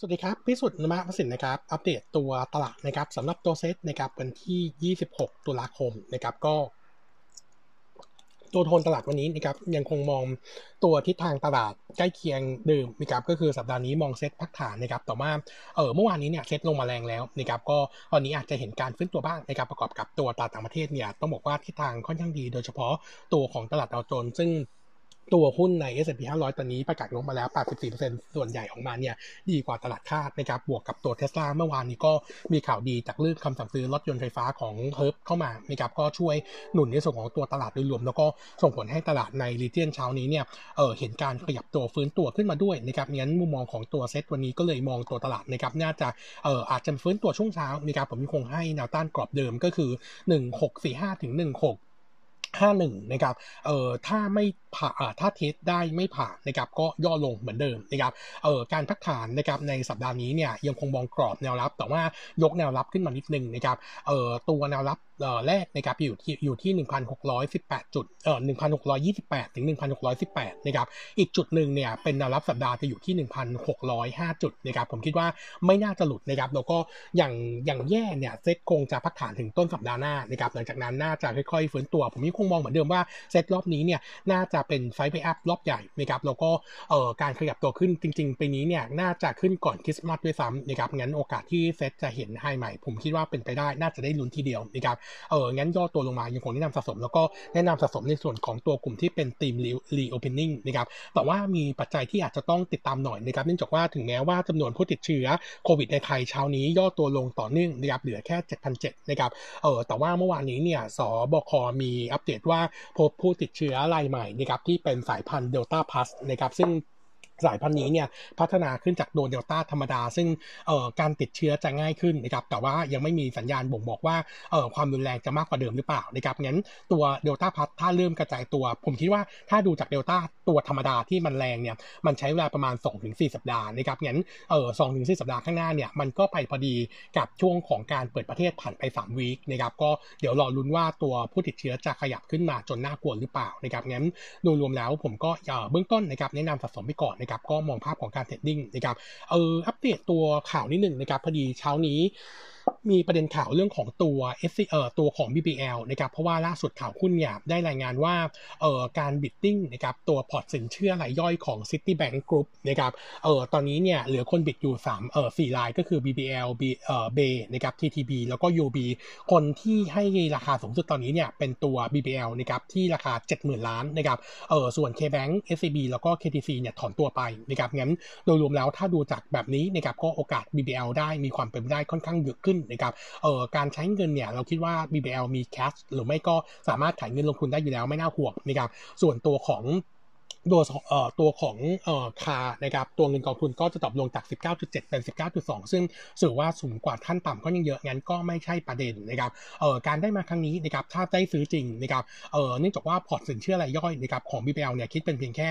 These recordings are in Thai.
สวัสดีครับ พิสุทธิ์นมะพสินนะครับ อัปเดตตัวตลาดนะครับสำหรับตัวเซตนะครับวันที่ 26 ตุลาคมนะครับก็ ตัวโทนตลาดวันนี้นะครับยังคงมองตัวทิศทางตลาดใกล้เคียงเดิมนะครับก็คือสัปดาห์นี้มองเซตพักฐานนะครับแต่ว่าเออเมื่อวานนี้เนี่ยเซตลงมาแรงแล้วนะครับก็ตอนนี้อาจจะเห็นการฟื้นตัวบ้างนะครับประกอบกับตัวตลาดต่างประเทศเนี่ยต้องบอกว่าทิศทางค่อนข้างดี โดยเฉพาะตัวของตลาดดาวโจนส์ซึ่ง ตัวหุ้นใน S&P 500 ตอนนี้ประกาศลงมาแล้ว 84%ส่วนใหญ่ออกมาเนี่ยดีกว่าตลาดคาดนะครับบวกกับตัวเทสลาเมื่อวานนี้ก็มีข่าวดีจากเรื่องคำสั่งซื้อรถยนต์ไฟฟ้าของเฮิร์บเข้ามานะครับก็ช่วยหนุนในส่วนของตัวตลาดโดยรวม แล้วก็ส่งผลให้ตลาดในรีเจียนเช้านี้เนี่ยเออเห็นการขยับตัวฟื้นตัวขึ้นมาด้วยนะครับงั้นมุมมองของตัวเซตวันนี้ก็เลยมองตัวตลาดนะครับน่าจะเอออาจจะฟื้นตัวช่วงเช้านะครับผมคงให้แนวต้านกรอบเดิมก็คือ 1645ถึง16 51นะครับ เอ่อ ถ้าไม่ผ่าถ้าเทสได้ไม่ผ่านนะครับ ก็ย่อลงเหมือนเดิมนะครับ เอ่อ การพักฐานนะครับในสัปดาห์นี้เนี่ยยังคงมองกรอบแนวรับ แต่ว่ายกแนวรับขึ้นมานิดนึงนะครับ เอ่อ ตัวแนวรับ แรกนะครับอยู่ที่อยู่ที่ 1,618 จุดเอ่อ1,628 ถึง 1,618 นะครับ อีกจุดหนึ่งเนี่ยเป็นแนวรับสัปดาห์จะอยู่ที่ 1,605 จุดนะครับ ผมคิดว่าไม่น่าจะหลุดนะครับ แล้วก็อย่างอย่างแย่เนี่ยเซ็ตคงจะพักฐานถึงต้นสัปดาห์หน้านะครับ หลังจากนั้นน่าจะค่อยๆฟื้นตัว ผมยังคงมองเหมือนเดิมว่าเซ็ตรอบนี้เนี่ยน่าจะเป็นไฟไป up รอบใหญ่นะครับ แล้วก็เอ่อการขยับตัวขึ้นจริงๆปีนี้เนี่ยน่าจะขึ้นก่อนคริสต์มาสด้วยซ้ำนะครับ งั้นโอกาสที่เซ็ตจะเห็น high ใหม่ ผมคิดว่าเป็นไปได้ น่าจะได้ลุ้นทีเดียวนะครับเอองั้นย่อตัวลงมายังคงแนะนำสะสม แล้วก็แนะนำสะสมในส่วนของตัวกลุ่มที่เป็น theme reopening นะครับแต่ว่ามีปัจจัยที่อาจจะต้องติดตามหน่อยนะครับเนื่องจากว่าถึงแม้ว่าจำนวนผู้ติดเชื้อโควิดในไทยเช้านี้ย่อตัวลงต่อเนื่องนะครับเหลือแค่ 7,700นะครับเออแต่ว่าเมื่อวานนี้เนี่ยสบคมีอัปเดตว่าพบผู้ติดเชื้อรายใหม่นะครับที่เป็นสายพันธุ์เดลต้าพลัสนะครับซึ่ง สายพันธุ์นี้เนี่ยพัฒนาขึ้นจากโดนเดลต้าธรรมดา ซึ่งเอ่อการติดเชื้อจะง่ายขึ้นนะครับแต่ว่ายังไม่มีสัญญาณบ่งบอกว่าเอ่อความรุนแรงจะมากกว่าเดิมหรือเปล่านะครับงั้นตัวเดลต้าพัทถ้าเริ่มกระจายตัว ผมคิดว่าถ้าดูจากเดลต้าตัวธรรมดาที่มันแรงเนี่ยมันใช้เวลาประมาณ 2-4 สัปดาห์นะครับงั้นเอ่อสองถึงสี่สัปดาห์ข้างหน้าเนี่ยมันก็ไปพอดีกับช่วงของการเปิดประเทศผ่านไป 3 week นะครับก็เดี๋ยวรอลุ้นว่าตัวผู้ติดเชื้อจะขยับขึ้นมาจนน่ากลัวหรือเปล่านะครับงั้นโดยรวมแล้วผมก็เบื้องต้นนะครับแนะนำสะสมไปก่อนนะครับก็มองภาพของของการ trading นะครับเอออัปเดตตัวข่าวนิดหนึ่งนะครับพอดีเช้านี้ มีประเด็นข่าวเรื่องของตัว SC เอ่อตัวของ BBL นะครับเพราะว่าล่าสุดข่าวหุ้นเนี่ยได้รายงานว่าเอ่อการบิดติ้งนะครับตัวพอร์ตสินเชื่อรายย่อยของ Citibank Group นะครับเอ่อตอนนี้เนี่ยเหลือคนบิดอยู่3เอ่อ4รายก็คือ BBL B เอ่อ B นะครับ TTB แล้วก็ UB คนที่ให้ราคาสูงสุดตอนนี้เนี่ยเป็นตัว BBL นะครับที่ราคา 70,000 ล้านนะครับเอ่อส่วน KBank SCB แล้วก็ KTC เนี่ยถอนตัวไปนะครับงั้นโดยรวมแล้วถ้าดูจากแบบนี้นะครับก็โอกาส BBL ได้มีความเป็นไปได้ค่อนข้างเยอะขึ้นนะครับเอ่อการใช้เงินเนี่ยเราคิดว่า BBL มีแคชหรือไม่ก็สามารถขายเงินลงทุนได้อยู่แล้วไม่น่าห่วงนะครับส่วนตัวของ ตัวเอ่อตัวของเอ่อคานะครับตัวเงินกองทุนก็จะตอบลงจาก 19.7 เป็น 19.2 ซึ่งสื่อว่าสูงกว่าขั้นต่ำก็ยังเยอะงั้นก็ไม่ใช่ประเด็นนะครับเอ่อการได้มาครั้งนี้นะครับถ้าได้ซื้อจริงนะครับเอ่อเนื่องจากว่าพอร์ตสินเชื่อรายย่อยนะครับของ BBL เนี่ยคิดเป็นเพียงแค่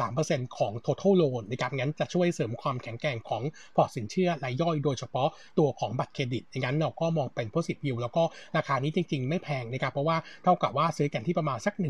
13%ของ total loan นะครับงั้นจะช่วยเสริมความแข็งแกร่งของพอร์ตสินเชื่อรายย่อย โดยเฉพาะตัวของบัตรเครดิตงั้นเราก็มองเป็น positive view แล้วก็ราคานี้จริง ๆ ไม่แพงนะครับเพราะว่าเท่ากับว่าซื้อกันที่ประมาณสัก 1.9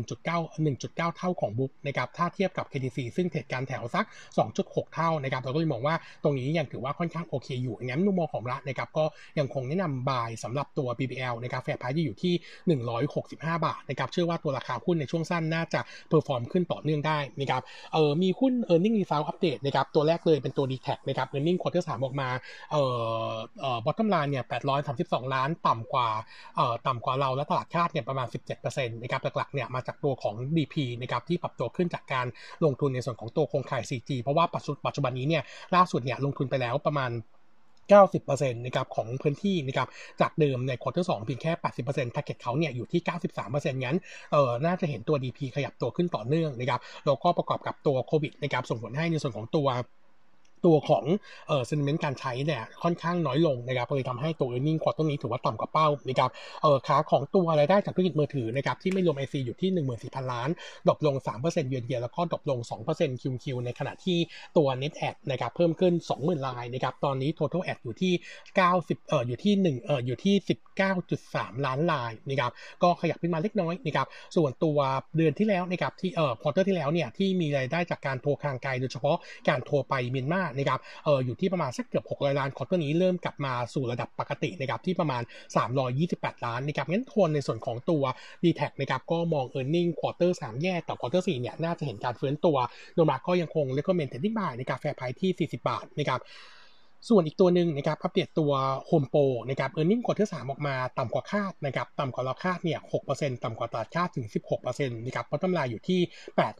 1.9 เท่าของ book นะครับถ้าเทียบียบกับ KTC ซึ่ง trade กันแถวสัก 2.6 เท่านะครับเราก็เลยมองว่าตรงนี้ยังถือว่าค่อนข้างโอเคอยู่งั้นมุมมองของเรานะครับก็ยังคงแนะนำ buy สำหรับตัว BBL นะครับ fair price อยู่ที่ 165 บาทนะครับเชื่อว่าตัวราคาหุ้นในช่วงสั้นน่าจะperform ขึ้นต่อเนื่องได้นะครับเออมีหุ้น e a r n i n g result update นะครับตัวแรกเลยเป็นตัว DTAC นะครับ e a r n i n g quarter 3ออกมาเอ่อเอ่อ bottom line เนี่ย832 ล้านต่ำกว่าเอ่อต่ำกว่าเราและตลาดคาดเนี่ยประมาณ 17%นะครับหลักๆเนี่ยมาจากตัวของ DP นะครับที่ปรับตัวขึ้นจากการลงทุนในส่วนของตัวโครงข่าย 4G เพราะว่าปัจจุบันนี้เนี่ยล่าสุดเนี่ยลงทุนไปแล้วประมาณ90%นะครับของพื้นที่นะครับจากเดิมใน quarter 2 เพียงแค่ 80%แพ็กเกจเขาเนี่ยอยู่ที่ 93%งั้นเออน่าจะเห็นตัว DP ขยับตัวขึ้นต่อเนื่องนะครับแล้วก็ประกอบกับตัวโควิดนะครับส่งผลให้ในส่วนของตัว ตัวของเอ่อ sentiment การใช้เนี่ยค่อนข้างน้อยลงนะครับเลยทำให้ตัว e a r n i n g ควอเตอรงนี้ถือว่าต่ำกว่าเป้านะครับเอ่อขาของตัวรายได้จากธุรกิจมือถือนะครับที่ไม่รวม IC อยู่ที่ 14,000 ล้าน drop ลง 3% year on year แล้วก็ drop ลง 2% QoQ ในขณะที่ตัว Net Add นะครับเพิ่มขึ้น 20,000 รายนะครับตอนนี้ Total Add อยู่ที่ 90เอ่ออยู่ที่1เอ่ออยู่ที่ 19.3 ล้านรายนะครับก็ขยับขึ้นมาเล็กน้อยนะครับส่วนตัวเดือนที่แล้วนะครับที่เอ่อ quarter ที่แล้วเนี่ยที่มีรายได้จากการโทรทางไกลโดยเฉพาะการโทรไปเมียนมานะครับเอออยู่ที่ประมาณสักเกือบ600ล้าน quarter นี้เริ่มกลับมาสู่ระดับปกตินะครับที่ประมาณ 328 ล้านนะครับงั้นทวนในส่วนของตัว d t แทนะครับก็มอง e a r n i n g ควอเตอร์สามแย่ต่อควอเตอร์สี่เนี่ยน่าจะเห็นการฟื้นตัวโดยมากก็ยังคง recommend trading buy ในกาแฟไพที่ 40 บาทนะครับ ส่วนอีกตัวหนึ่งนะครับอัปเดตตัว Home Pro นะครับ e a r n i n g ควอเตอร์สออกมาต่ำกว่าคาดนะครับต่ำกว่าเราคาดเนี่ย6%ต่ำกว่าตลาดคาดถึง 16%นะครับเพราะกำไรอยู่ที่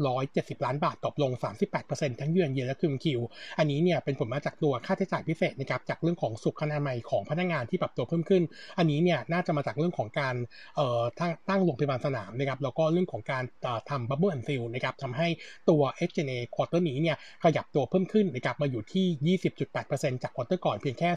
870 ล้านบาทตกลง 38%ทั้ง year on year และ Q on Q อันนี้เนี่ยเป็นผลมาจากตัวค่าใช้จ่ายพิเศษนะครับจากเรื่องของสุขอนามัยของพนักงานที่ปรับตัวเพิ่มขึ้น อันนี้เนี่ยน่าจะมาจากเรื่องของการเอ่อตั้งโรงพยาบาลสนามนะครับแล้วก็เรื่องของการทำ bubble and seal นะครับทำให้ตัว SG&A quarter นี้เนี่ยขยับตัวเพิ่มขึ้นนะครับมาอยู่ที่ 20.8%จาก quarter ก่อนเพียงแค่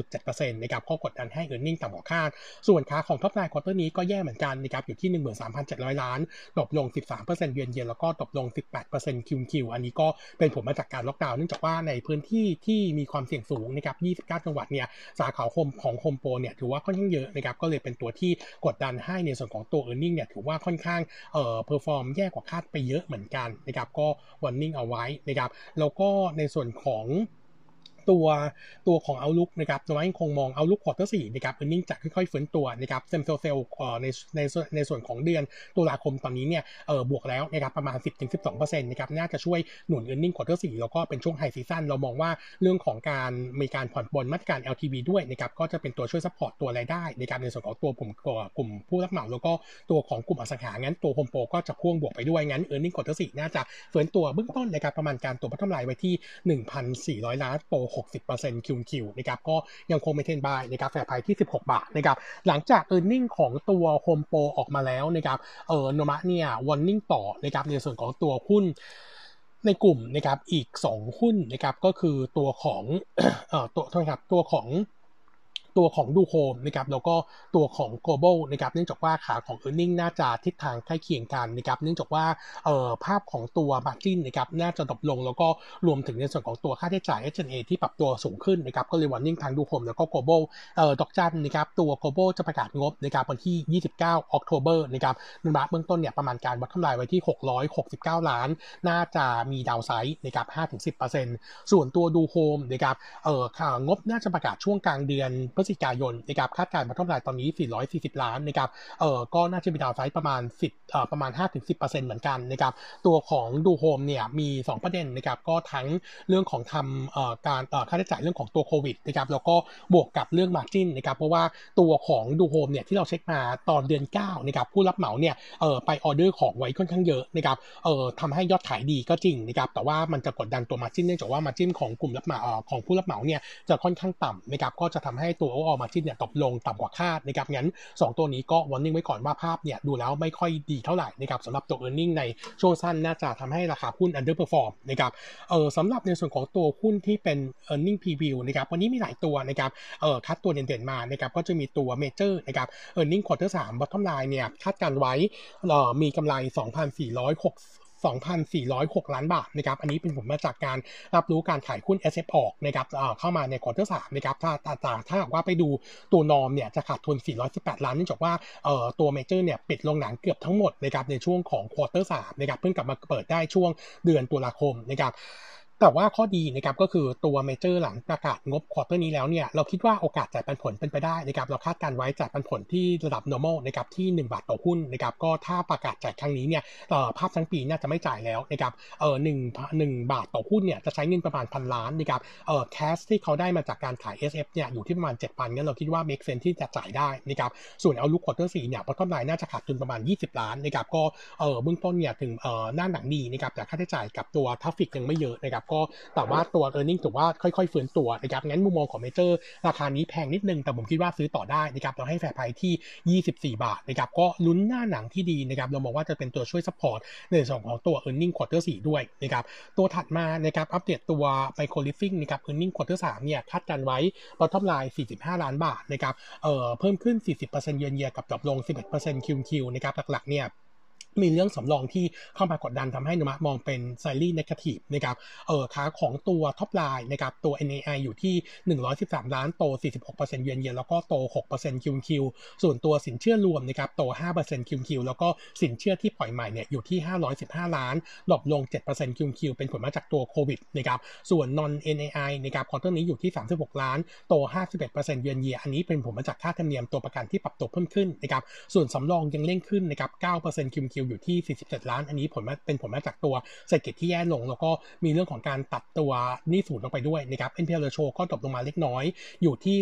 18.7%นะครับก็กดดันให้ e a r n i n g ต่ำกว่าคาด ส่วนค่าของ top line quarter นี้ก็แย่เหมือนกันนะครับอยู่ที่ 13,700 ล้านตกลง 13%เยือนเยนแล้วก็ตกลง 18%คิวคิวอันนี้ก็เป็นผลมาจากการล็อกดาวน์เนื่องจากว่าในพื้นที่ที่มีความเสี่ยงสูงนะครับ 29 จังหวัดเนี่ยสาขาคมของโฮมโปรเนี่ยถือว่าค่อนข้างเยอะนะครับก็เลยเป็นตัวที่กดดันให้ในส่วนของตัว e a r n i n g เนี่ยถือว่าค่อนข้างเอ่อ perform แย่กว่าคาดไปเยอะเหมือนกันนะครับก็ warning เอาไว้นะครับแล้วก็ในส่วนของ ตัวตัวของ outlook นะครับจะว่ายังคงมอง outlook quarter สี่นะครับ earning จะค่อยๆฟื้นตัวนะครับ same store sale ในในในส่วนของเดือนตุลาคมตอนนี้เนี่ยเออบวกแล้วนะครับประมาณ 10-12%นะครับน่าจะช่วยหนุน earning quarter สี่แล้วก็เป็นช่วง high season เรามองว่าเรื่องของการมีการผ่อนปลนมาตรการ LTV ด้วยนะครับก็จะเป็นตัวช่วย support ตัวรายได้นะครับในส่วนของตัวกลุ่มกลุ่มผู้รับเหมาแล้วก็ตัวของกลุ่มอสังหางั้นตัวโฮมโปรก็จะพ่วงบวกไปด้วยงั้น earning quarter สี่น่าจะฟื้นตัวเบื้องต้นนะครับประมาณการตัวพัฒนาไว้ที่ 1,400 ล้านโปร60%คิวคิวนะครับก็ยังคง maintain buy นะครับ fair price ที่ 16 บาทนะครับหลังจาก e a r n i n g ของตัวโฮมโปรออกมาแล้วนะครับเออโนมูระเนี่ย warning ต่อนะครับในส่วนของตัวหุ้นในกลุ่มนะครับอีก 2 หุ้นนะครับก็คือตัวของเอ่อตัวโทษครับตัวของ ตัวของดูโฮมนะครับแล้วก็ตัวของ global นะครับเนื่องจากว่าขาของ e a r n i n g น่าจะทิศทางใกล้เคียงกันนะครับเนื่องจากว่าเอ่อภาพของตัว margin นะครับน่าจะ drop ลง แล้วก็รวมถึงในส่วนของตัวค่าใช้จ่าย SG&A ที่ปรับตัวสูงขึ้นนะครับก็เลย warning ทางดูโฮมแล้วก็ global เอ่อดอกจันนะครับตัว global จะประกาศงบนะครับวันที่ 29 October นะครับโนมูระเบื้องต้นเนี่ยประมาณการวัดกำไรไว้ที่ 669 ล้าน น่าจะมี downside นะครับ5-10%ส่วนตัวดูโฮมนะครับเอ่องบน่าจะประกาศช่วงกลางเดือนพฤศจิกายนนะครับคาดการณ์มาเท่าไหร่ตอนนี้ 440 ล้านนะครับเออก็น่าจะมี downside ประมาณ 10เอ่อประมาณ 5-10%เหมือนกันนะครับตัวของดูโฮมเนี่ยมี 2 ประเด็นนะครับก็ทั้งเรื่องของทำเอ่อการเอ่อค่าใช้จ่ายเรื่องของตัวโควิดนะครับแล้วก็บวกกับเรื่อง margin นะครับเพราะว่าตัวของดูโฮมเนี่ยที่เราเช็คมาตอนเดือน9นะครับผู้รับเหมาเนี่ยเอ่อไปออเดอร์ของไว้ค่อนข้างเยอะนะครับเอ่อทำให้ยอดขายดีก็จริงนะครับแต่ว่ามันจะกดดันตัว margin เนื่องจากว่า margin ของกลุ่มรับเหมาของผู้รับเหมาเนี่ยจะค่อนข้างต่ำนะครับก็จะทำให้ตัว overall margin เนี่ยตกลงต่ำกว่าคาดนะครับงั้น 2 ตัวนี้ก็ warning ไว้ก่อนว่าภาพเนี่ยดูแล้วไม่ค่อยดีเท่าไหร่นะครับสำหรับตัว e a r n i n g ในช่วงสั้นน่าจะทำให้ราคาหุ้น underperform นะครับเออสำหรับในส่วนของตัวหุ้นที่เป็น e a r n i n g preview นะครับวันนี้มีหลายตัวนะครับเออคัดตัวเด่นๆมานะครับก็จะมีตัว major นะครับ e a r n i n g quarter 3 bottom line เนี่ยคาดการณ์ไว้เออมีกำไร 2,460 2,406 ล้านบาทนะครับอันนี้เป็นผลมาจากการรับรู้การขายหุ้น SF ออกนะครับเข้ามาใน quarter สามนะครับถ้าถ้าถ้าหากว่าไปดูตัว norm เนี่ยจะขาดทุน 418 ล้านเนื่องจากว่าตัวเมเจอร์เนี่ยปิดโรงหนังเกือบทั้งหมดนะครับในช่วงของ quarter สามนะครับเพิ่งกลับมาเปิดได้ช่วงเดือนตุลาคมนะครับ แต่ว่าข้อดีนะครับก็คือตัวเมเจอร์หลังประกาศงบ quarter นี้แล้วเนี่ยเราคิดว่าโอกาสจ่ายปันผลเป็นไปได้นะครับเราคาดการณ์ไว้จ่ายปันผลที่ระดับ normal นะครับที่ 1 บาทต่อหุ้นนะครับก็ถ้าประกาศจ่ายครั้งนี้เนี่ยภาพทั้งปีน่าจะไม่จ่ายแล้วนะครับเออหนึ่งหนึ่งบาทต่อหุ้นเนี่ยจะใช้เงินประมาณพันล้านนะครับเออ cash ที่เขาได้มาจากการขาย SF เนี่ยอยู่ที่ประมาณ7พันงั้นเราคิดว่า make sense ที่จะจ่ายได้นะครับส่วน outlook quarter สี่เนี่ย bottom line น่าจะขาดทุนประมาณ 20 ล้านนะครับก็เออเบื้องต้นเนี่ยถึงเออหน้าหนังดีนะครับแต่ค่าใช้จ่ายกับตัว traffic ยังไม่เยอะนะครับก็แต่ว่าตัว e a r n i n g ถือว่าค่อยๆฟื้นตัวนะครับงั้นมุมมองของเมเจอร์ราคานี้แพงนิดนึง แต่ผมคิดว่าซื้อต่อได้นะครับเราให้ fair price ที่ 24 บาทนะครับก็ลุ้นหน้าหนังที่ดีนะครับเรามองว่าจะเป็นตัวช่วย support ในส่วนของตัว e a r n i n g quarter 4ด้วยนะครับตัวถัดมานะครับอัปเดตตัว Micro Leasing นะครับ earning quarter 3เนี่ยคาดการณ์ไว้ bottom line 45 ล้านบาทนะครับเอ่อเพิ่มขึ้น 40% year on year กับ drop ลง 11% Q on Q นะครับหลักๆเนี่ย มีเรื่องสำรองที่เข้ามากดดันทำให้โนมูระมองเป็น slightly negative นะครับ เออค่าของตัว top line นะครับตัว NII อยู่ที่ 113 ล้านโต 46%เยือนเยียแล้วก็โต 6%คิวคิวส่วนตัวสินเชื่อรวมนะครับโต 5%คิวคิวแล้วก็สินเชื่อที่ปล่อยใหม่เนี่ยอยู่ที่ 515 ล้านลดลง 7% Q on Q เป็นผลมาจากตัวโควิดนะครับส่วน non NII นะครับ quarter นี้อยู่ที่ 36 ล้านโต 51%เยือนเยียอันนี้เป็นผลมาจากค่าธรรมเนียมตัวประกันที่ปรับตัวเพิ่มขึ้นนะครับส่วนสำรองยังเร่งขึ้นนะครับ9%คิวคิวอยู่ที่ 47 ล้าน อันนี้ผลเป็นผลมาจากตัวเศรษฐกิจที่แย่ลง แล้วก็มีเรื่องของการตัดตัวหนี้สูญลงไปด้วยนะครับ NPL ratio ก็ดรอปลงมาเล็กน้อย อยู่ที่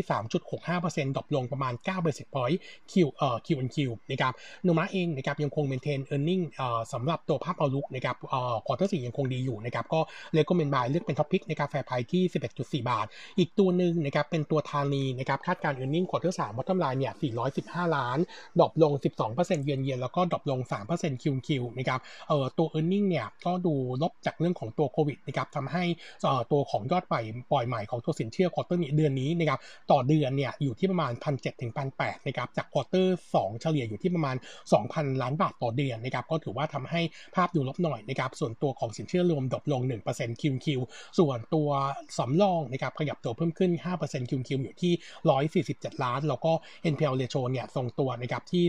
3.65% drop ลงประมาณ9 basis point Q เอ่อ Q on Q นะครับโนมูระเองนะครับยังคง maintain earning เอ่อสำหรับตัวภาพ outlook นะครับเอ่อ quarter สี่ยังคงดีอยู่นะครับก็เลยก็เป็น buy เลือกเป็น top pick นะครับ fair price ที่ 11.4 บาท อีกตัวหนึ่งนะครับเป็นตัวทานีนะครับคาดการ earning ควอเตอร์สามบอททอมไลน์เนี่ย415 ล้าน drop ลง 12% year on year แล้วก็ drop ลง 3% Q on Q นะครับเอ่อตัว e a r n i n g เนี่ยก็ดูลบจากเรื่องของตัวโควิดนะครับทำให้เอ่อตัวของยอดปล่อยปล่อยใหม่ของตัวสินเชื่อ quarter นี้เดือนนี้นะครับต่อเดือนเนี่ยอยู่ที่ประมาณ 1,700ถึง1,800นะครับจาก quarter 2เฉลี่ยอยู่ที่ประมาณ 2,000 ล้านบาทต่อเดือนนะครับก็ถือว่าทำให้ภาพดูลบหน่อยนะครับส่วนตัวของสินเชื่อรวม drop ลง 1% Q on Q ส่วนตัวสำรองนะครับขยับตัวเพิ่มขึ้น 5% Q on Q อยู่ที่ 147 ล้าน แล้วก็ NPL ratio เนี่ยทรงตัวนะครับที่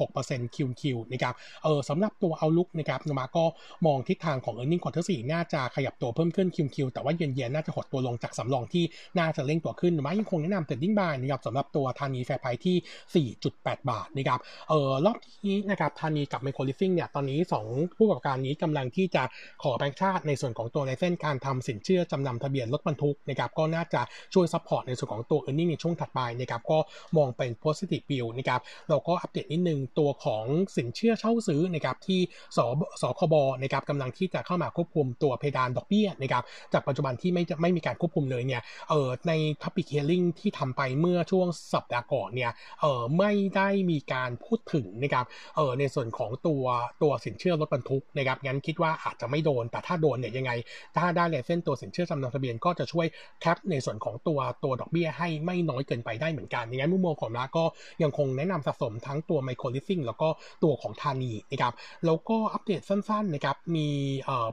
3.6% Q Q นะครับเออสำหรับตัว outlook นะครับโนมูระก็มองทิศทางของ e a r n i n g ควอเตอร์สี่น่าจะขยับตัวเพิ่มขึ้น Q Q แต่ว่าเย็นเย็นน่าจะหดตัวลงจากสำรองที่น่าจะเร่งตัวขึ้นโนมูระยังคงแนะนำ trading buy นะครับสำหรับตัวธานี fair price ที่ 4.8 บาทนะครับเออรอบนี้นะครับธานีกับไมโครลีสซิ่งเนี่ยตอนนี้ 2 ผู้ประกอบการนี้กำลังที่จะขอแบงค์ชาติในส่วนของตัว license การทำสินเชื่อจำนำทะเบียนรถบรรทุกนะครับก็น่าจะช่วย support ในส่วนของตัว e a r n i n g ในช่วงถัดไปนะครับก็มองเป็น positive view นะครับเราก็อัปเดตนิดนึงตัวของสินเชื่อเช่าซื้อนะครับที่สสคบนะครับกำลังที่จะเข้ามาควบคุมตัวเพดานดอกเบี้ยนะครับจากปัจจุบันที่ไม่ไม่มีการควบคุมเลยเนี่ยเออใน Public Hearing ที่ทำไปเมื่อช่วงสัปดาห์ก่อนเนี่ยเออไม่ได้มีการพูดถึงนะครับเออในส่วนของตัวตัวสินเชื่อรถบรรทุกนะครับงั้นคิดว่าอาจจะไม่โดนแต่ถ้าโดนเนี่ยยังไง ถ้าได้ license ตัวสินเชื่อจำนำทะเบียนก็จะช่วย cap ในส่วนของตัวตัวดอกเบี้ยให้ไม่น้อยเกินไปได้เหมือนกันงั้นมุมมองของเราก็ยังคงแนะนำสะสมทั้งตัวไมโครลีสซิ่งแล้วก็ตัวของธานีนะครับแล้วก็อัปเดตสั้นๆนะครับมี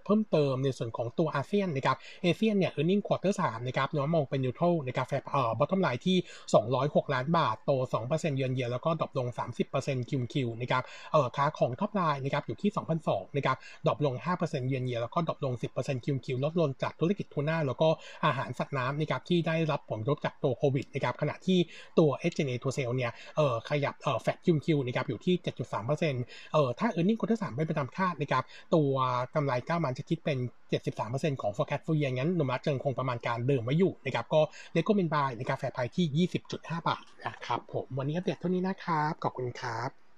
เพิ่มเติมในส่วนของตัวอาเซียนนะครับอาเซียนเนี่ย earning quarter 3นะครับโนมูระมองเป็น neutral นะครับแฟเอ่อ bottom line ที่ 206 ล้านบาท โต 2%เยือนเยียแล้วก็ drop ลง 30% Q Q นะครับเอ่อค่าของ top line นะครับอยู่ที่ 2,002นะครับ drop ลง 5% year on year แล้วก็ drop ลง 10% Q Q ลดลงจากธุรกิจทูน่าแล้วก็อาหารสัตว์น้ำนะครับที่ได้รับผลกระทบจากตัวโควิดนะครับขณะที่ตัว s g n a to sale เนี่ยเอ่อขยับเอ่อ flat Q Q นะครับอยู่ที่ 7.3%เอ่อถ้า e a r n i n g ็งควอเตอร์สามไม่เป็นตามคาดนะครับตัวกำไรเก้าเดือนจะคิดเป็น 73%ของ forecast full year งั้นโนมูระจึงคงประมาณการเดิมไว้อยู่นะครับก็ recommend buy ในกาแฟไพที่ 20.5 บาทนะครับผมวันนี้อัปเดตเท่านี้นะครับขอบคุณครับ